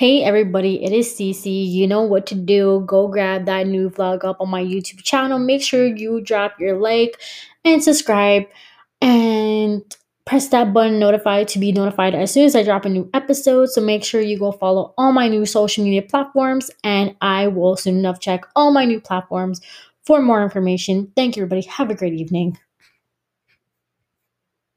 Hey everybody, it is Cici. You know what to do. Go grab that new vlog up on my YouTube channel. Make sure you drop your like and subscribe and press that button notify to be notified as soon as I drop a new episode. So make sure you go follow all my new social media platforms and I will soon enough check all my new platforms for more information. Thank you everybody. Have a great evening.